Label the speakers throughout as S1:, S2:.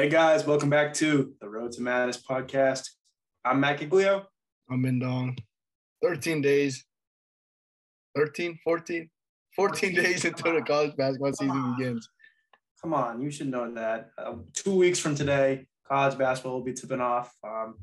S1: Hey guys, welcome back to the Road to Madness podcast. I'm Matt Giglio.
S2: I'm Mindong. 13 days, 13, 14, 14 days until the college basketball season begins.
S1: Come on, you should know that. Uh, two weeks from today, college basketball will be tipping off. Um,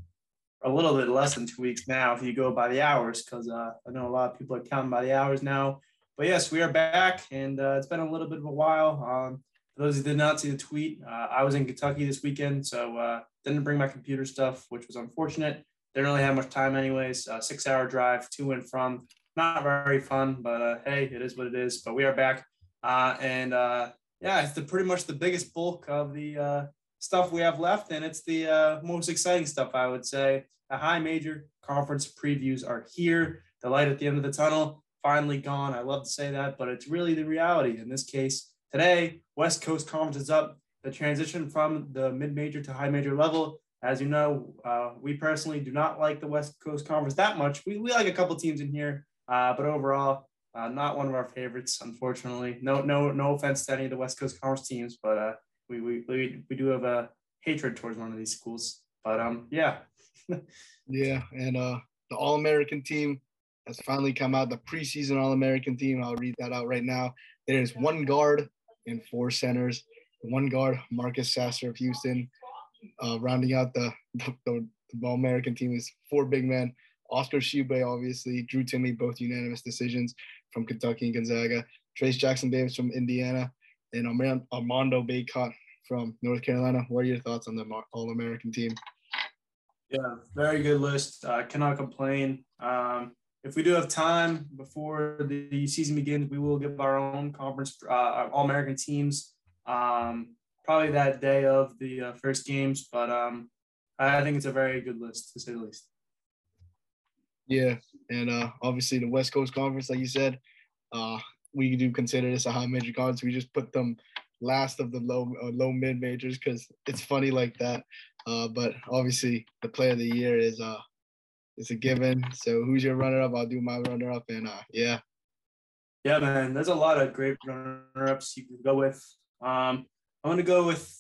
S1: a little bit less than two weeks now if you go by the hours, because uh, I know a lot of people are counting by the hours now. But yes, we are back, and uh, it's been a little bit of a while. Um, for those who did not see the tweet, uh, I was in Kentucky this weekend, so uh, didn't bring my computer stuff, which was unfortunate. Didn't really have much time, anyways. Uh, six hour drive to and from. Not very fun, but uh, hey, it is what it is. But we are back, uh, and uh, yeah, it's the pretty much the biggest bulk of the stuff we have left, and it's the most exciting stuff, I would say. The high major conference previews are here. The light at the end of the tunnel finally gone. I love to say that, but it's really the reality in this case Today, West Coast Conference is up. The transition from the mid major to high major level. As you know, uh, we personally do not like the West Coast Conference that much. We, we like a couple teams in here, uh, but overall, uh, not one of our favorites, unfortunately. No, no, no offense to any of the West Coast Conference teams, but uh, we, we, we, we do have a hatred towards one of these schools. But um, yeah.
S2: yeah, and uh, the All American team has finally come out. The preseason All American team. I'll read that out right now. There's one guard and four centers. One guard, Marcus Sasser of Houston. Uh, rounding out the, the, the All-American team is four big men. Oscar Tshiebwe, obviously. Drew Timme, both unanimous decisions from Kentucky and Gonzaga. Trayce Jackson Davis from Indiana. And Armando Bacot from North Carolina. What are your thoughts on the All-American team?
S1: Yeah, very good list. I cannot complain. Um, if we do have time before the season begins, we will give our own conference uh, All American teams um, probably that day of the uh, first games. But um, I think it's a very good list to say the least.
S2: Yeah, and uh, obviously the West Coast Conference, like you said, uh, we do consider this a high major conference. We just put them last of the low uh, low mid majors because it's funny like that. Uh, but obviously the player of the year is it's a given. So who's your runner up? I'll do my runner up, and uh, yeah.
S1: Yeah, man. There's a lot of great runner ups you can go with. Um, I'm gonna go with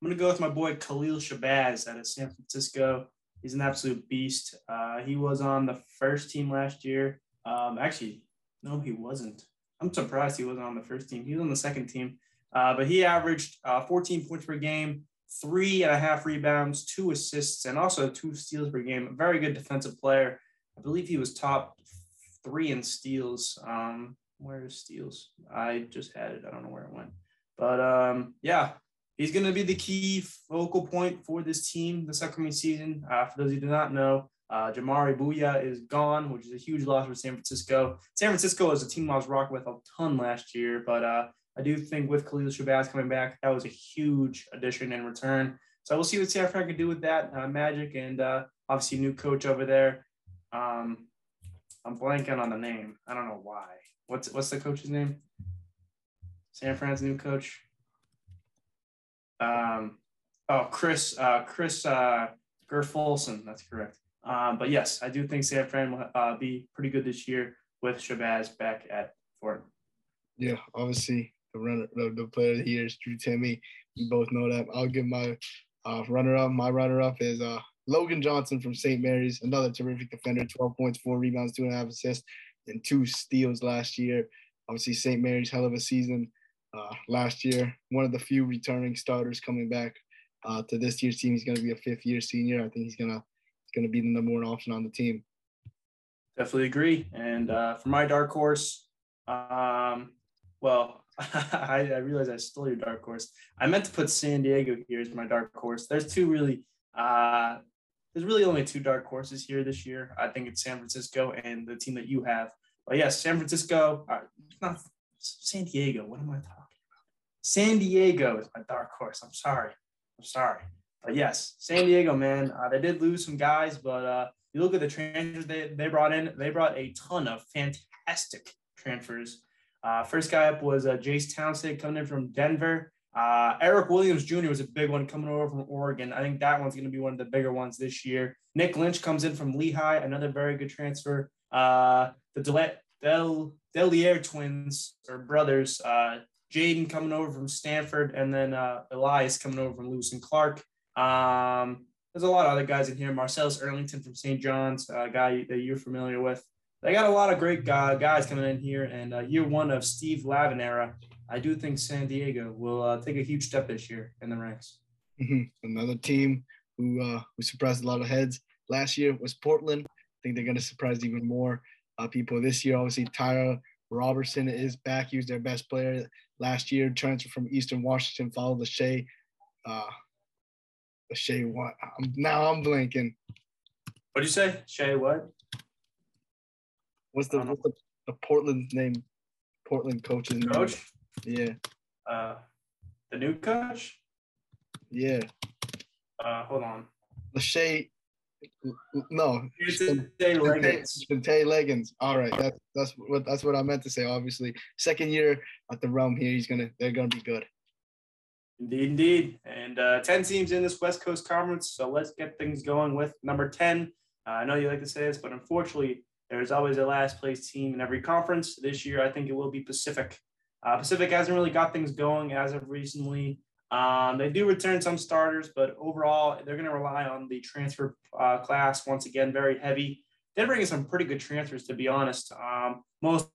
S1: I'm gonna go with my boy Khalil Shabazz out of San Francisco. He's an absolute beast. Uh, he was on the first team last year. Um, actually, no, he wasn't. I'm surprised he wasn't on the first team. He was on the second team. Uh, but he averaged uh, 14 points per game, three and a half rebounds, two assists, and also two steals per game. A very good defensive player. I believe he was top three in steals. Um, where is steals? I just had it. I don't know where it went. But um, yeah, he's going to be the key focal point for this team this upcoming season. Uh, for those who do not know, uh, Jamaree Bouyea is gone, which is a huge loss for San Francisco. San Francisco is a team I was rocking with a ton last year, but uh, I do think with Khalil Shabazz coming back, that was a huge addition and return. So we'll see what San Fran can do with that uh, magic and uh, obviously new coach over there. Um, I'm blanking on the name. I don't know why. What's what's the coach's name? San Fran's new coach. Um, oh, Chris uh, Chris uh, Gerlufsen. That's correct. Um, but yes, I do think San Fran will uh, be pretty good this year with Shabazz back at Fort.
S2: Yeah, obviously the runner, the, the player of the year is Drew Timme. You both know that. I'll give my uh, runner up. My runner up is uh, Logan Johnson from St. Mary's, another terrific defender, 12 points, four rebounds, two and a half assists, and two steals last year. Obviously, St. Mary's, hell of a season uh, last year. One of the few returning starters coming back uh, to this year's team. He's going to be a fifth year senior. I think he's going to he's going to be the number one option on the team.
S1: Definitely agree. And uh, for my dark horse, um, well, I, I realized I stole your dark horse. I meant to put San Diego here as my dark horse. There's two really, uh, there's really only two dark horses here this year. I think it's San Francisco and the team that you have. But yes, San Francisco, uh, not San Diego. What am I talking about? San Diego is my dark horse. I'm sorry. I'm sorry. But yes, San Diego, man, uh, they did lose some guys, but uh, you look at the transfers they, they brought in, they brought a ton of fantastic transfers uh, first guy up was uh, Jace Townsend coming in from Denver. Uh, Eric Williams Jr. was a big one coming over from Oregon. I think that one's going to be one of the bigger ones this year. Nick Lynch comes in from Lehigh, another very good transfer. Uh, the Del, Del Delaire twins or brothers, uh, Jaden coming over from Stanford, and then uh, Elias coming over from Lewis and Clark. Um, there's a lot of other guys in here. Marcellus Earlington from St. John's, a guy that you're familiar with. They got a lot of great guys coming in here, and uh, year one of Steve Lavin era. I do think San Diego will uh, take a huge step this year in the ranks.
S2: Mm-hmm. Another team who uh, who surprised a lot of heads last year was Portland. I think they're going to surprise even more uh, people this year. Obviously, Tyler Robertson is back. He was their best player last year. Transfer from Eastern Washington, followed the Shea. Uh, Shea what? I'm, now I'm blanking.
S1: What'd you say? Shea what?
S2: What's the, what's the, the Portland name? Portland coach's
S1: coach?
S2: Name?
S1: Yeah. Uh, the new coach?
S2: Yeah.
S1: Uh, hold on.
S2: Lachey. No.
S1: Tay Legans.
S2: Tay Legans. All right. That's that's what that's what I meant to say. Obviously, second year at the realm here, he's gonna they're gonna be good.
S1: Indeed, indeed. And uh, 10 teams in this West Coast Conference. So let's get things going with number 10. Uh, I know you like to say this, but unfortunately, there's always a last place team in every conference. This year, I think it will be Pacific. Uh, Pacific hasn't really got things going as of recently. Um, they do return some starters, but overall, they're going to rely on the transfer uh, class once again, very heavy. They're bringing some pretty good transfers, to be honest. Um, most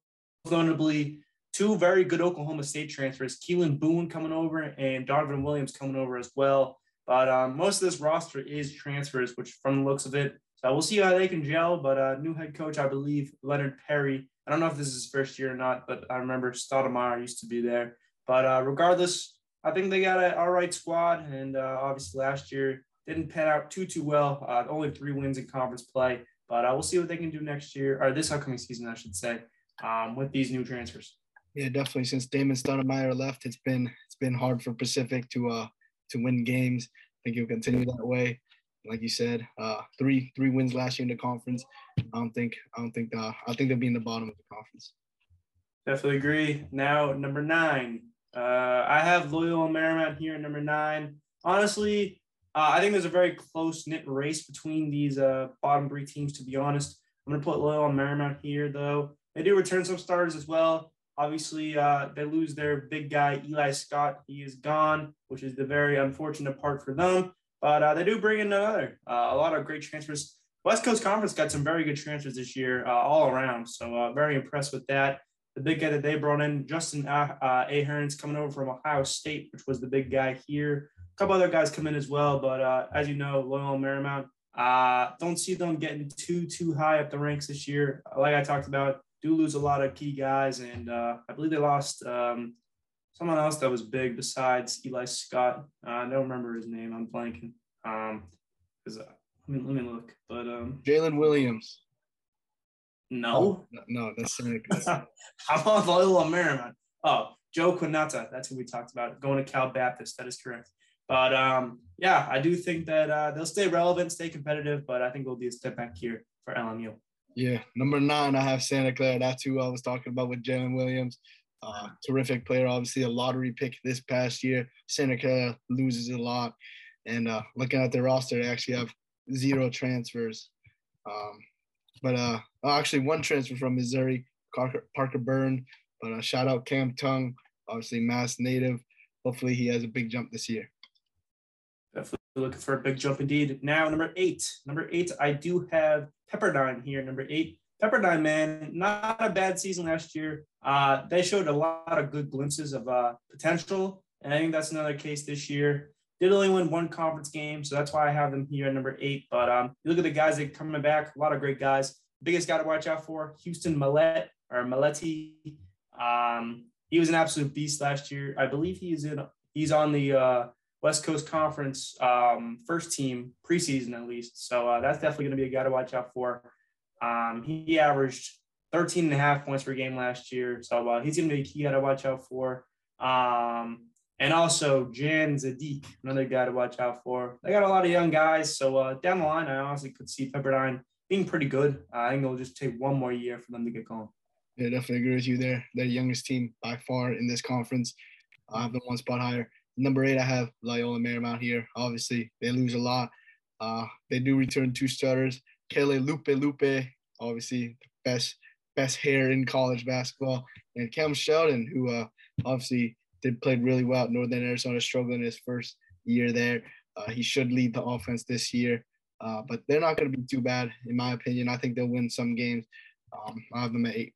S1: notably, two very good Oklahoma State transfers, Keylan Boone coming over and Donovan Williams coming over as well. But um, most of this roster is transfers, which from the looks of it, so we'll see how they can gel. But uh, new head coach, I believe, Leonard Perry. I don't know if this is his first year or not, but I remember Stoudamire used to be there. But uh, regardless, I think they got an all right squad, and uh, obviously last year didn't pan out too too well. Uh, only three wins in conference play, but uh, we'll see what they can do next year or this upcoming season, I should say, um, with these new transfers.
S2: Yeah, definitely. Since Damon Stoudamire left, it's been it's been hard for Pacific to uh to win games. I think he'll continue that way. Like you said, uh, three three wins last year in the conference. I don't think I don't think uh, I think they'll be in the bottom of the conference.
S1: Definitely agree. Now number nine, uh, I have Loyola Marymount here at number nine. Honestly, uh, I think there's a very close knit race between these uh, bottom three teams. To be honest, I'm to put Loyola Marymount here, though. They do return some starters as well. Obviously, uh, they lose their big guy Eli Scott. He is gone, which is the very unfortunate part for them. But uh, they do bring in another. Uh, a lot of great transfers. West Coast Conference got some very good transfers this year, all around. So very impressed with that the big guy that they brought in, Justin uh, uh, Ahrens coming over from Ohio State, which was the big guy here. A couple other guys come in as well, but uh, as you know, Loyola Marymount, uh, don't see them getting too too high up the ranks this year. Like I talked about, do lose a lot of key guys, and uh, I believe they lost um, someone else that was big besides Eli Scott. Uh, I don't remember his name. I'm blanking. Um, because uh, let me let me look. But um,
S2: Jalen Williams.
S1: No.
S2: Oh, no, that's Seneca.
S1: I'm on Loyola Marymount. Oh, Joe Quintana. That's who we talked about. Going to Cal Baptist. That is correct. But um, yeah, I do think that uh, they'll stay relevant, stay competitive, but I think it'll be a step back here for LMU.
S2: Yeah, number nine, I have Santa Clara. That's who I was talking about with Jalen Williams. Uh, terrific player, obviously a lottery pick this past year. Seneca loses a lot, and uh, looking at their roster, they actually have zero transfers. Um, but uh, oh, actually, one transfer from Missouri, Parker, Parker Braun. But uh, shout out Cam Tung, obviously Mass native. Hopefully, he has a big jump this year.
S1: Definitely looking for a big jump indeed. Now, number eight. Number eight, I do have Pepperdine here. Number eight, Pepperdine, man, not a bad season last year. Uh, they showed a lot of good glimpses of uh, potential, and I think that's another case this year. Did only win one conference game, so that's why I have them here at number eight. But um, you look at the guys that coming back, a lot of great guys. Biggest guy to watch out for, Houston Millet or Maletti. Um, he was an absolute beast last year. I believe he's in. He's on the uh, West Coast Conference um, first team preseason at least. So uh, that's definitely going to be a guy to watch out for. Um, he averaged 13 and a half points per game last year. So uh, he's going to be a key guy to watch out for. Um, and also Jan Zidek, another guy to watch out for. They got a lot of young guys, so uh, down the line, I honestly could see Pepperdine being pretty good. Uh, I think it'll just take one more year for them to get going.
S2: Yeah, definitely agree with you there. They're the youngest team by far in this conference. I have them one spot higher. Number eight, I have Loyola Marymount here. Obviously, they lose a lot. Uh, they do return two starters. Keli Leaupepe, obviously the best best hair in college basketball, and Cam Shelton, who uh, obviously did played really well. At Northern Arizona struggling his first year there. Uh, he should lead the offense this year, uh, but they're not going to be too bad, in my opinion. I think they'll win some games. Um, I have them at eight.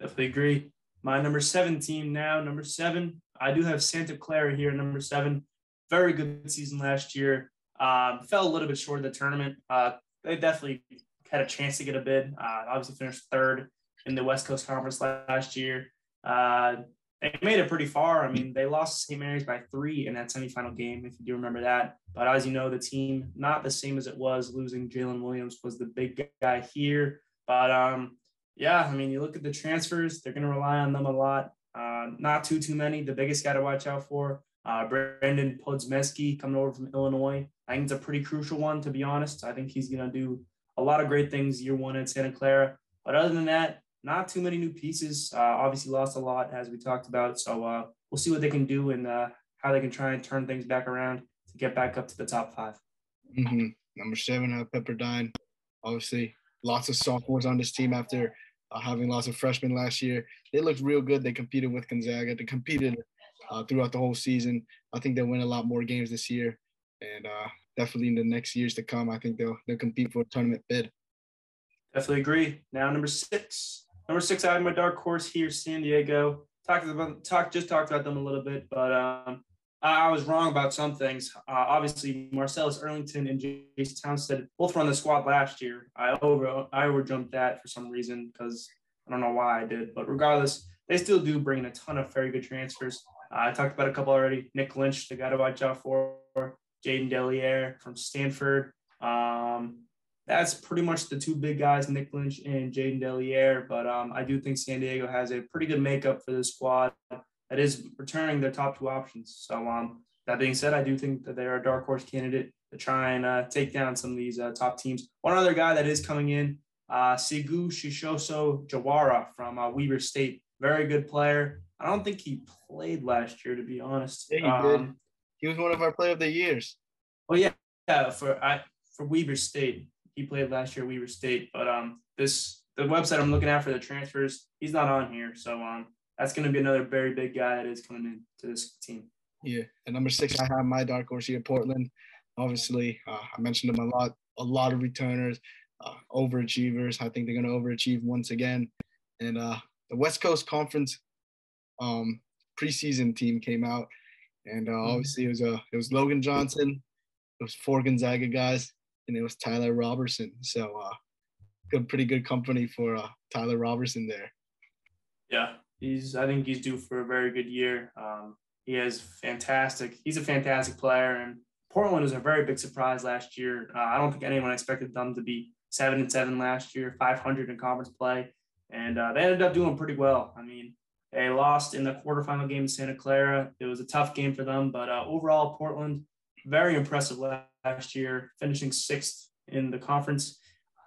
S1: Definitely agree. My number seven team now, number seven. I do have Santa Clara here, number seven. Very good season last year. Um, fell a little bit short of the tournament. Uh, they definitely had a chance to get a bid. Uh, obviously finished third in the West Coast Conference last year. Uh, they made it pretty far. I mean, they lost St. Mary's by three in that semifinal game, if you do remember that. But as you know, the team not the same as it was. Losing Jalen Williams was the big guy here. But um, yeah, I mean, you look at the transfers; they're going to rely on them a lot. Uh, not too too many. The biggest guy to watch out for, uh, Brandon Podziemski coming over from Illinois. I think it's a pretty crucial one, to be honest. I think he's going to do a lot of great things year one at Santa Clara. But other than that, not too many new pieces. Uh, obviously, lost a lot as we talked about. So uh, we'll see what they can do and uh, how they can try and turn things back around to get back up to the top 5
S2: mm-hmm. Number seven, uh, Pepperdine. Obviously, lots of sophomores on this team after uh, having lots of freshmen last year. They looked real good. They competed with Gonzaga. They competed uh, throughout the whole season. I think they'll win a lot more games this year, and uh, definitely in the next years to come, I think they'll they'll compete for a tournament bid.
S1: Definitely agree. Now number six, Number six, I have my dark horse here, San Diego. Talked about talk just talked about them a little bit, but um, I, I was wrong about some things. Uh, obviously, Marcellus Earlington and Jace Townsend both were on the squad last year. I over I overjumped that for some reason because I don't know why I did, but regardless, they still do bring in a ton of very good transfers. Uh, I talked about a couple already. Nick Lynch, the guy to watch out for. Jaden Delaire from Stanford. Um, that's pretty much the two big guys, Nick Lynch and Jaden Delaire. But um, I do think San Diego has a pretty good makeup for this squad that is returning their top two options. So um, that being said, I do think that they're a dark horse candidate to try and uh, take down some of these uh, top teams. One other guy that is coming in, uh, Seikou Sisoho Jawara from uh, Weber State, very good player. I don't think he played last year, to be honest.
S2: Yeah, he um, did. He was one of our player of the years.
S1: Oh yeah, yeah for I for Weber State he played last year Weber State, but um this the website I'm looking at for the transfers, he's not on here. So um that's going to be another very big guy that is coming in to this team.
S2: Yeah, and number six, I have my dark horse here, Portland. Obviously, uh, I mentioned them a lot. A lot of returners, uh, overachievers. I think they're going to overachieve once again. And uh, the West Coast Conference um, preseason team came out, and uh, mm-hmm. obviously it was a uh, it was Logan Johnson, it was four Gonzaga guys, and it was Tyler Robertson. So uh, good, pretty good company for uh, Tyler Robertson there.
S1: Yeah, he's. I think he's due for a very good year. Um, he is fantastic. He's a fantastic player, and Portland was a very big surprise last year. Uh, I don't think anyone expected them to be seven and seven last year, 500 in conference play, and uh, they ended up doing pretty well. I mean, they lost in the quarterfinal game in Santa Clara. It was a tough game for them, but uh, overall, Portland very impressive last year, finishing sixth in the conference.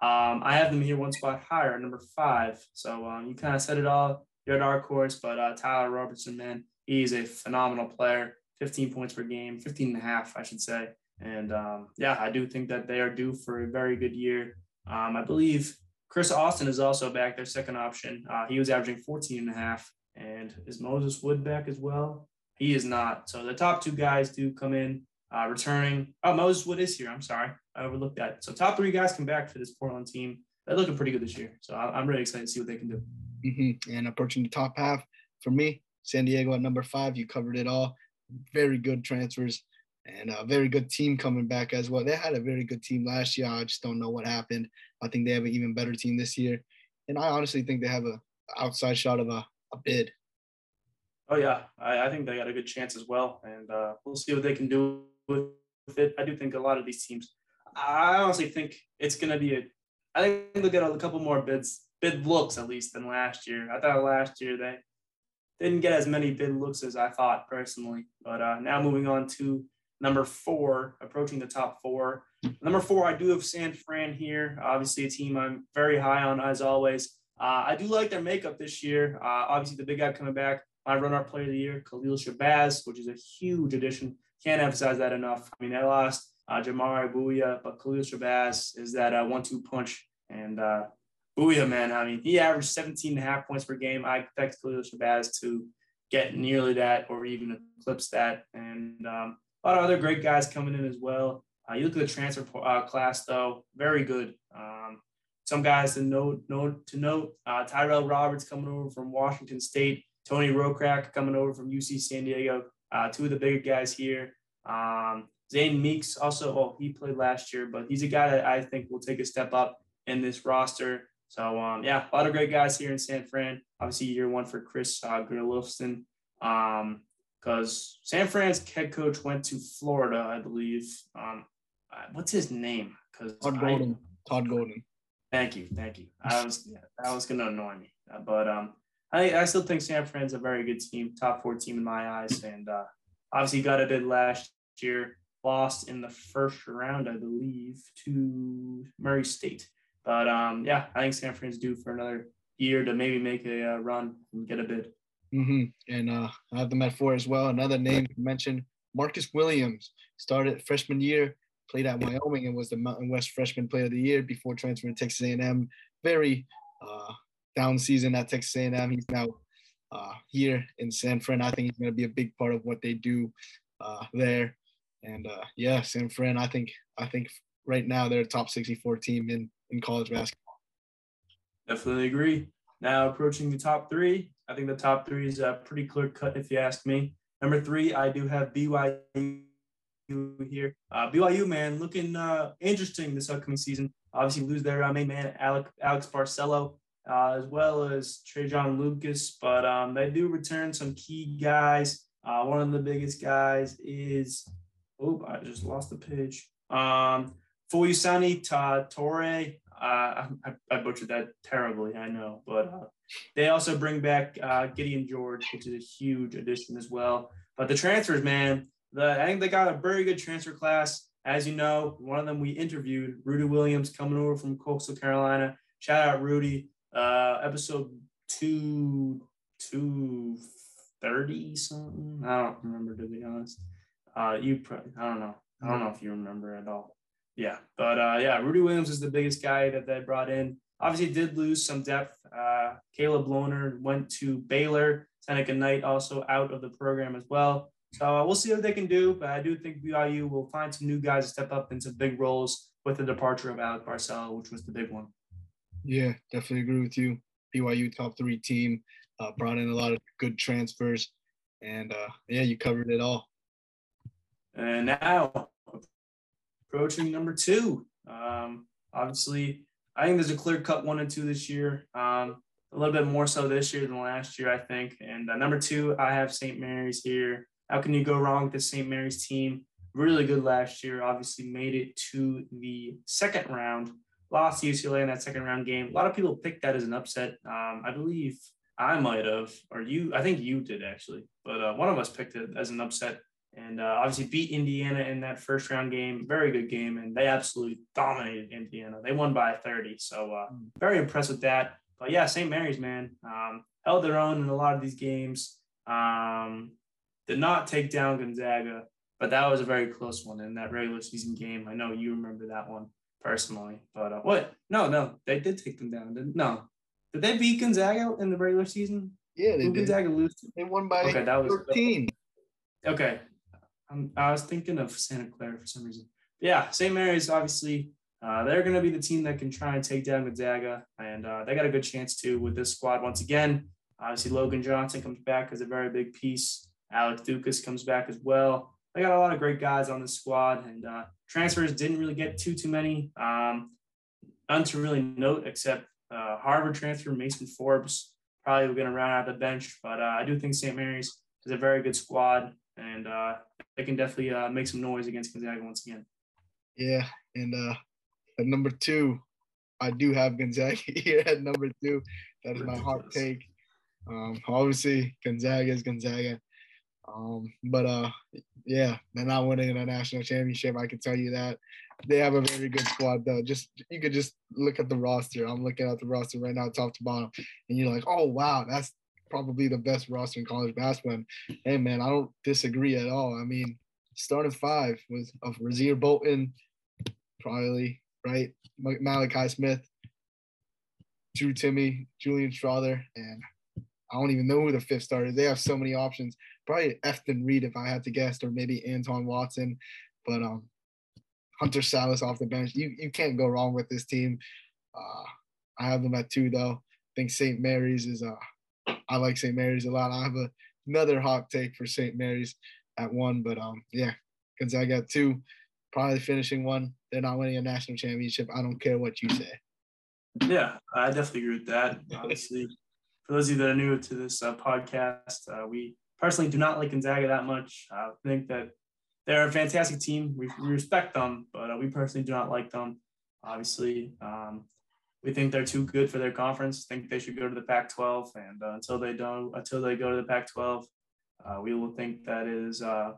S1: Um, I have them here one spot higher, number five. So um, you kind of said it all. You're at our course, but uh, Tyler Robertson, man, he's a phenomenal player. 15 points per game, 15 and a half, I should say. And um, yeah, I do think that they are due for a very good year. Um, I believe Chris Austin is also back, their second option. Uh, he was averaging 14 and a half. And is Moses Wood back as well? He is not. So the top two guys do come in. Uh, returning, oh, Moses Wood is here. I'm sorry. I overlooked that. So top three guys come back for this Portland team. They're looking pretty good this year. So I'm really excited to see what they can do.
S2: Mm-hmm. And approaching the top half for me, San Diego at number five. You covered it all. Very good transfers and a very good team coming back as well. They had a very good team last year. I just don't know what happened. I think they have an even better team this year. And I honestly think they have a outside shot of a, a bid.
S1: Oh yeah, I, I, think they got a good chance as well, and uh, we'll see what they can do with it. I do think a lot of these teams, I honestly think it's going to be a, I think they'll get a couple more bids, bid looks at least than last year. I thought last year they didn't get as many bid looks as I thought personally. But uh, now moving on to number four, approaching the top four. Number four, I do have San Fran here. Obviously, a team I'm very high on as always. Uh, I do like their makeup this year. Uh, obviously, the big guy coming back, my runner-up player of the year, Khalil Shabazz, which is a huge addition can't emphasize that enough. I mean, they lost uh, Jamaree Bouyea, but Khalil Shabazz is that uh, one-two punch. And uh, Bouyea, man, I mean, he averaged 17 and a half points per game. I expect Khalil Shabazz to get nearly that or even eclipse that. And um, a lot of other great guys coming in as well. Uh, you look at the transfer uh, class, though, very good. Um, some guys to note, note to note, uh, Tyrell Roberts coming over from Washington State, Tony Rocak coming over from UC San Diego, uh, two of the bigger guys here. Um, Zane Meeks also, well, he played last year, but he's a guy that I think will take a step up in this roster. So um, yeah, a lot of great guys here in San Fran. Obviously, year one for Chris uh, Gerlufsen, um, because San Fran's head coach went to Florida, I believe. Um, uh, what's his name? Because
S2: Todd Golden. Todd Golden.
S1: Thank you, thank you. I was yeah, that was gonna annoy me, but um, I I still think San Fran's a very good team, top four team in my eyes, and uh, obviously got a bid last year, lost in the first round, I believe, to Murray State. But um, yeah, I think San Fran's due for another year to maybe make a uh, run and get a bid.
S2: Mm-hmm. And uh, I have them at four as well. Another name to mention, Marcus Williams, started freshman year, played at Wyoming and was the Mountain West Freshman Player of the Year before transferring to Texas A&M. Very uh, down season at Texas A&M. He's now uh, here in San Fran. I think he's going to be a big part of what they do uh, there. And uh, yeah, San Fran. I think I think right now they're a top 64 team in in college basketball.
S1: Definitely agree. Now approaching the top three, I think the top three is a pretty clear cut if you ask me. Number three, I do have BYU here. Uh, BYU man looking uh, interesting this upcoming season. Obviously lose their uh, main man Alex, Alex Barcello uh, as well as Te'Jon Lucas, but um, they do return some key guys. Uh, one of the biggest guys is oh I just lost the page. Um, Fuyusani Ta- Torre. Uh, I, I, butchered that terribly, I know, but they also bring back Gideon George, which is a huge addition as well. But the transfers, man, the, I think they got a very good transfer class. As you know, one of them we interviewed, Rudy Williams, coming over from Coastal Carolina. Shout out Rudy. Uh, episode two two thirty something. I don't remember to be honest. Uh, you I don't know. I don't know if you remember at all. Yeah, but uh, yeah, Rudy Williams is the biggest guy that they brought in. Obviously, did lose some depth. Uh, Caleb Lohner went to Baylor. Seneca Knight also out of the program as well. So uh, we'll see what they can do. But I do think BYU will find some new guys to step up into big roles with the departure of Alec Barcello, which was the big one.
S2: Yeah, definitely agree with you. BYU top three team uh, brought in a lot of good transfers, and uh, yeah, you covered it all.
S1: And now approaching number two. Um, obviously, I think there's a clear cut one and two this year. Um, a little bit more so this year than last year, I think. And uh, number two, I have St. Mary's here. How can you go wrong with the St. Mary's team? Really good last year. Obviously, made it to the second round. Lost UCLA in that second round game. A lot of people picked that as an upset. Um, I believe I might have, or you. I think you did actually, but uh, one of us picked it as an upset and uh, obviously beat Indiana in that first round game. Very good game, and they absolutely dominated Indiana. They won by 30, so uh, very impressed with that. But yeah, St. Mary's man um, held their own in a lot of these games. Um, did not take down Gonzaga, but that was a very close one in that regular season game. I know you remember that one personally, but uh, what? No, no, they did take them down. Didn't, no, did they beat Gonzaga in the regular season?
S2: Yeah, they
S1: did. Gonzaga lose.
S2: They won by okay, that was 13.
S1: Okay, I'm, i was thinking of Santa Clara for some reason. But yeah, St. Mary's obviously uh, they're going to be the team that can try and take down Gonzaga, and uh, they got a good chance to with this squad once again. Obviously, Logan Johnson comes back as a very big piece. Alex Ducas comes back as well. They got a lot of great guys on the squad, and uh, transfers didn't really get too too many. Um, none to really note except uh, Harvard transfer Mason Forbes probably going to round out the bench, but uh, I do think St. Mary's is a very good squad, and uh, they can definitely uh, make some noise against Gonzaga once again.
S2: Yeah, and uh, at number two, I do have Gonzaga here at number two. That is my hot take. Um, obviously, Gonzaga is Gonzaga. Um, but uh, yeah, they're not winning a national championship. I can tell you that. They have a very good squad though. Just you could just look at the roster. I'm looking at the roster right now, top to bottom, and you're like, oh wow, that's probably the best roster in college basketball. And, hey, man, I don't disagree at all. I mean, starting five was of Rasir Bolton, probably right, Malachi Smith, Drew Timme, Julian Strawther, and I don't even know who the fifth starter. They have so many options. Probably Efton Reid if I had to guess, or maybe Anton Watson. But um, Hunter Sallis off the bench. You you can't go wrong with this team. Uh, I have them at two though. I think St. Mary's is uh I like St. Mary's a lot. I have a, another hot take for St. Mary's at one, but um yeah, Gonzaga at two, probably finishing one. They're not winning a national championship. I don't care what you say.
S1: Yeah, I definitely agree with that. Honestly, for those of you that are new to this uh, podcast, uh, we personally do not like Gonzaga that much. I think that they're a fantastic team. We, we respect them, but uh, we personally do not like them. Obviously, um, we think they're too good for their conference. Think they should go to the Pac-12, and uh, until they don't, until they go to the Pac-12, uh, we will think that is uh,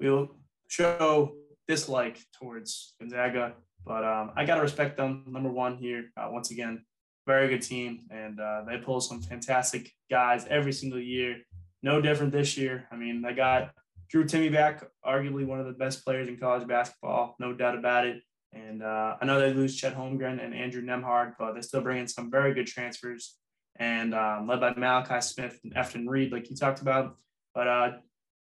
S1: we will show dislike towards Gonzaga. But um, I gotta respect them. Number one here, uh, once again, very good team, and they pull some fantastic guys every single year. No different this year. I mean, they got Drew Timme back, arguably one of the best players in college basketball, no doubt about it. And uh, I know they lose Chet Holmgren and Andrew Nembhard, but they still bring in some very good transfers and um, led by Malachi Smith and Efton Reid, like you talked about. But uh,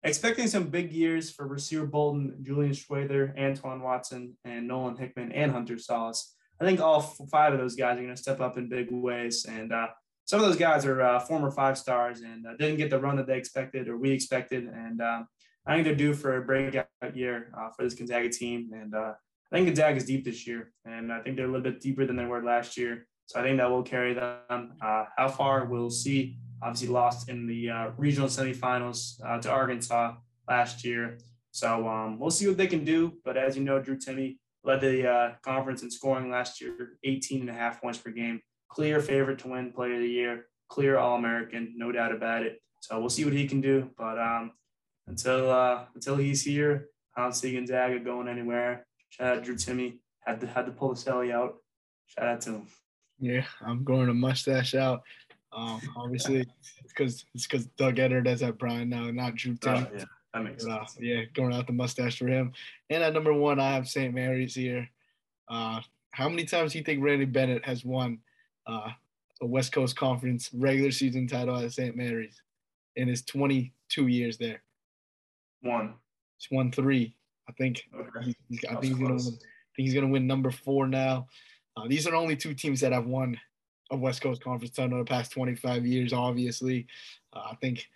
S1: expecting some big years for Rasir Bolton, Julian Strawther, Antoine Watson, and Nolan Hickman and Hunter Sallis. I think all five of those guys are going to step up in big ways. And uh, some of those guys are uh, former five stars and uh, didn't get the run that they expected or we expected. And um, I think they're due for a breakout year uh, for this Gonzaga team. And uh, I think Gonzaga is deep this year, and I think they're a little bit deeper than they were last year. So I think that will carry them. Uh, how far we'll see. Obviously, lost in the uh, regional semifinals uh, to Arkansas last year. So um, we'll see what they can do. But as you know, Drew Timme led the uh, conference in scoring last year, 18 and a half points per game. Clear favorite to win Player of the Year. Clear All American, no doubt about it. So we'll see what he can do. But um, until uh, until he's here, I don't see Gonzaga going anywhere. Shout out Drew Timme. Had to had to pull the celly out. Shout out to him.
S2: Yeah, I'm growing a mustache out. Um, obviously, because it's because Doug Edert is at Bryant now, not Drew oh, Timme.
S1: Oh, yeah, that makes
S2: but,
S1: uh, sense.
S2: yeah, going out the mustache for him. And at number one, I have St. Mary's here. Uh, how many times do you think Randy Bennett has won uh, a West Coast Conference regular season title at St. Mary's in his 22 years there?
S1: One.
S2: He's won three. I think okay. he's, I think he's gonna win, I think he's gonna win number four now. Uh, these are the only two teams that have won a West Coast Conference title in the past 25 years. Obviously, uh, I think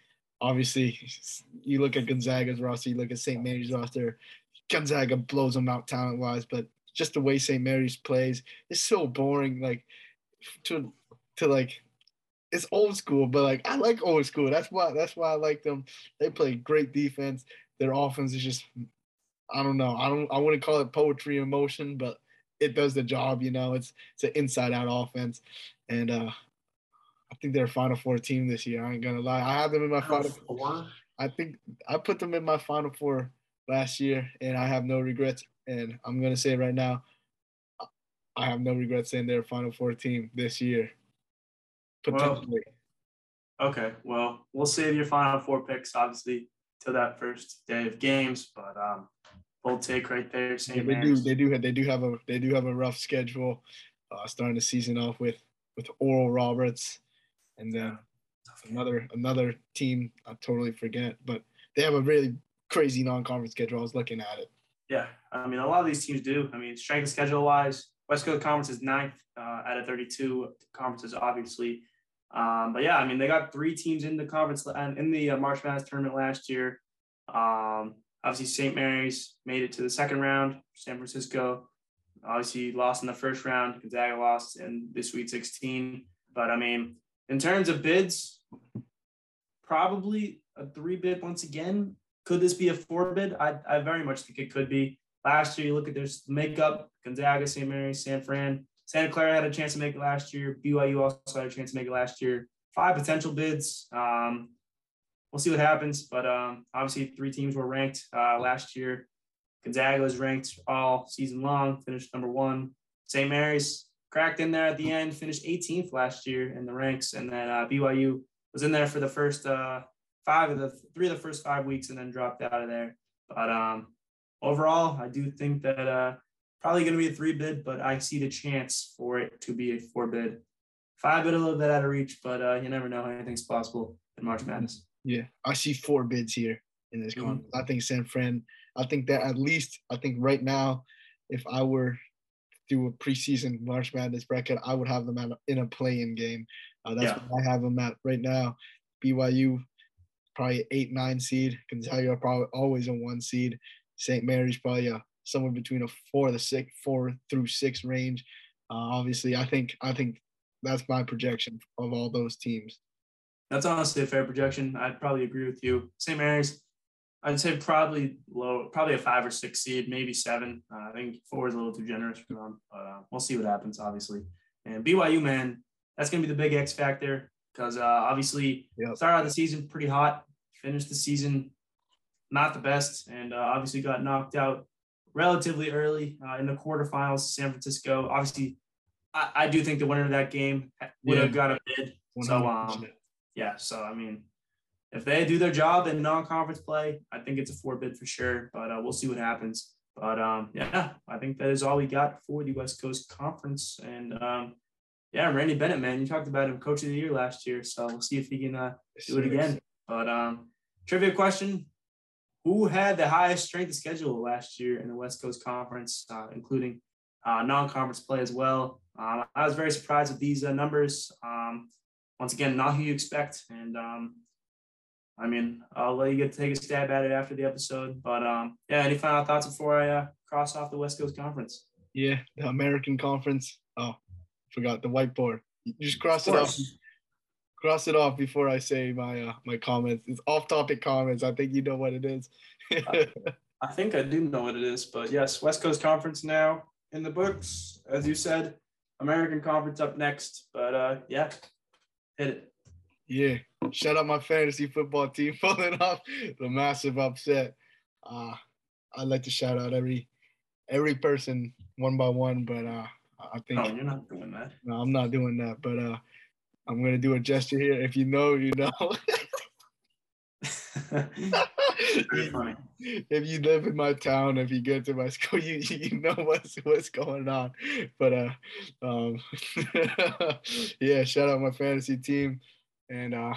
S2: obviously you look at Gonzaga's roster, you look at St. Mary's roster. Gonzaga blows them out talent wise, but just the way St. Mary's plays is so boring. Like to to like it's old school, but like I like old school. That's why that's why I like them. They play great defense. Their offense is just I don't know. I don't. I wouldn't call it poetry in motion, but it does the job. You know, it's it's an inside out offense, and uh, I think they're a Final Four team this year. I ain't gonna lie. I have them in my Final, Four. I think I put them in my Final Four last year, and I have no regrets. And I'm gonna say right now, I have no regrets saying they're a Final Four team this year.
S1: Potentially. Well, okay. Well, we'll save your Final Four picks, obviously, till that first day of games. But um, bold take right there.
S2: Yeah, they do. They do. Have, they do have a. They do have a rough schedule. Uh, starting the season off with with Oral Roberts, and then another another team I totally forget, but they have a really crazy non-conference schedule. I was looking at it.
S1: Yeah, I mean a lot of these teams do. I mean strength schedule wise, West Coast Conference is ninth uh, out of 32 conferences, obviously. Um, but yeah, I mean they got three teams in the conference and in the uh, March Madness tournament last year. Um, Obviously, St. Mary's made it to the second round. San Francisco obviously lost in the first round. Gonzaga lost in the Sweet 16. But I mean, in terms of bids, probably a three bid once again. Could this be a four bid? I, I very much think it could be. Last year, you look at this makeup Gonzaga, St. Mary's, San Fran. Santa Clara had a chance to make it last year. BYU also had a chance to make it last year. Five potential bids. Um, we'll see what happens. But um, obviously, three teams were ranked uh, last year. Gonzaga was ranked all season long, finished number one. St. Mary's cracked in there at the end, finished 18th last year in the ranks, and then uh, BYU was in there for the first uh, five of the three of the first five weeks, and then dropped out of there. But um, overall, I do think that uh, probably going to be a three bid, but I see the chance for it to be a four bid five bid a little bit out of reach, but uh, you never know. Anything's possible in March Madness.
S2: Yeah, I see four bids here in this mm-hmm. conference. I think San Fran. I think that at least. I think right now, if I were to do a preseason March Madness bracket, I would have them at, in a play-in game. Uh, that's yeah. what I have them at right now. BYU, probably eight nine seed. Gonzaga probably always a one seed. St. Mary's probably a, somewhere between a four to six, four through six range. Uh, obviously, I think I think that's my projection of all those teams.
S1: That's honestly a fair projection. I'd probably agree with you. St. Mary's, I'd say probably low, probably a five or six seed, maybe seven. Uh, I think four is a little too generous for them, but uh, we'll see what happens, obviously. And BYU, man, that's going to be the big X factor because uh, obviously yep. started out the season pretty hot, finished the season not the best, and uh, obviously got knocked out relatively early uh, in the quarterfinals. San Francisco, obviously, I, I, do think the winner of that game would have got a bid. 100%. So, um, yeah, so I mean, if they do their job in non-conference play, I think it's a four bid for sure. But uh, we'll see what happens. But um, yeah, I think that is all we got for the West Coast Conference. And um, yeah, Randy Bennett, man, you talked about him coach of the year last year, so we'll see if he can uh, do it again. But um, trivia question: Who had the highest strength of schedule last year in the West Coast Conference, uh, including uh, non-conference play as well? Um, I was very surprised with these uh, numbers. Um, once again, not who you expect, and um, I mean, I'll let you get take a stab at it after the episode. But um, yeah, any final thoughts before I uh, cross off the West Coast Conference?
S2: Yeah, the American Conference. Oh, forgot the whiteboard. You just cross it off. Cross it off before I say my uh, my comments. It's off-topic comments. I think you know what it is.
S1: I, I think I do know what it is, but yes, West Coast Conference now in the books, as you said. American Conference up next, but uh, yeah, hit it.
S2: Yeah, shout out my fantasy football team pulling off the massive upset. Uh, I'd like to shout out every every person one by one, but uh, I think.
S1: Oh, you're not doing that.
S2: No, I'm not doing that. But uh, I'm gonna do a gesture here. If you know, you know. If you live in my town, if you get to my school, you you know what's what's going on. But uh, um, yeah, shout out my fantasy team, and uh,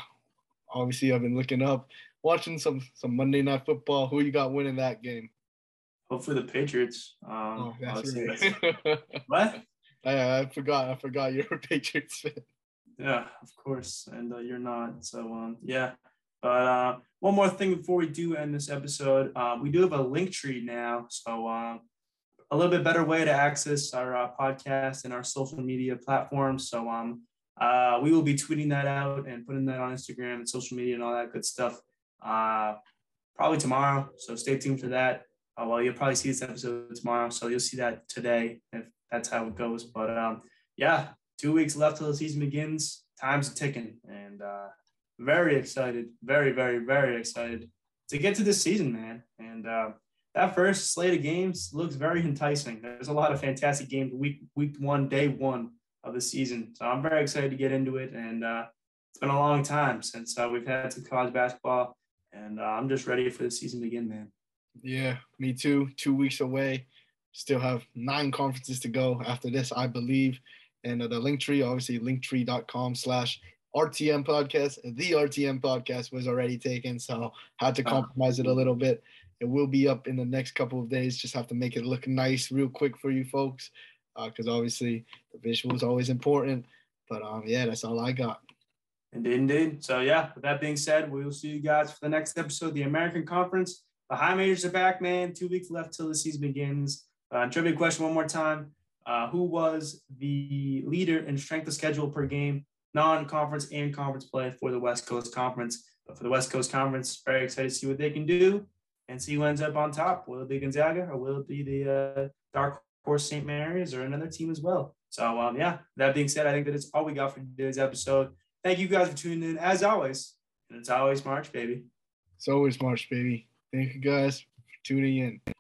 S2: obviously I've been looking up, watching some some Monday Night Football. Who you got winning that game?
S1: Hopefully the Patriots. Um, oh, that's
S2: right. what? I, I forgot. I forgot you're a Patriots fan.
S1: Yeah, of course, and uh, you're not. So um, yeah. But uh, one more thing before we do end this episode, uh, we do have a link tree now. So uh, a little bit better way to access our uh, podcast and our social media platforms. So um, uh, we will be tweeting that out and putting that on Instagram and social media and all that good stuff uh, probably tomorrow. So stay tuned for that. Uh, well, you'll probably see this episode tomorrow, so you'll see that today if that's how it goes. But um, yeah, two weeks left till the season begins. Time's ticking, and uh, very excited, very, very, very excited to get to this season, man. And uh, that first slate of games looks very enticing. There's a lot of fantastic games week week one, day one of the season. So I'm very excited to get into it. And uh, it's been a long time since uh, we've had some college basketball, and uh, I'm just ready for the season to begin, man.
S2: Yeah, me too. Two weeks away. Still have nine conferences to go after this, I believe. And uh, the link tree, obviously, linktree.com slash RTM podcast. The RTM podcast was already taken, so had to ah. compromise it a little bit. It will be up in the next couple of days. Just have to make it look nice real quick for you folks because uh, obviously the visual is always important. But um, yeah, that's all I got.
S1: Indeed, indeed. So yeah, with that being said, we will see you guys for the next episode, the American Conference. The high majors are back, man. Two weeks left till the season begins. Uh, trivia question one more time. Uh, who was the leader in strength of schedule per game, non-conference and conference play for the West Coast Conference? But for the West Coast Conference, very excited to see what they can do and see who ends up on top. Will it be Gonzaga or will it be the uh, Dark horse St. Mary's or another team as well. So, um, yeah, that being said, I think that is all we got for today's episode. Thank you guys for tuning in as always. And it's always March, baby.
S2: It's always March, baby. Thank you guys for tuning in.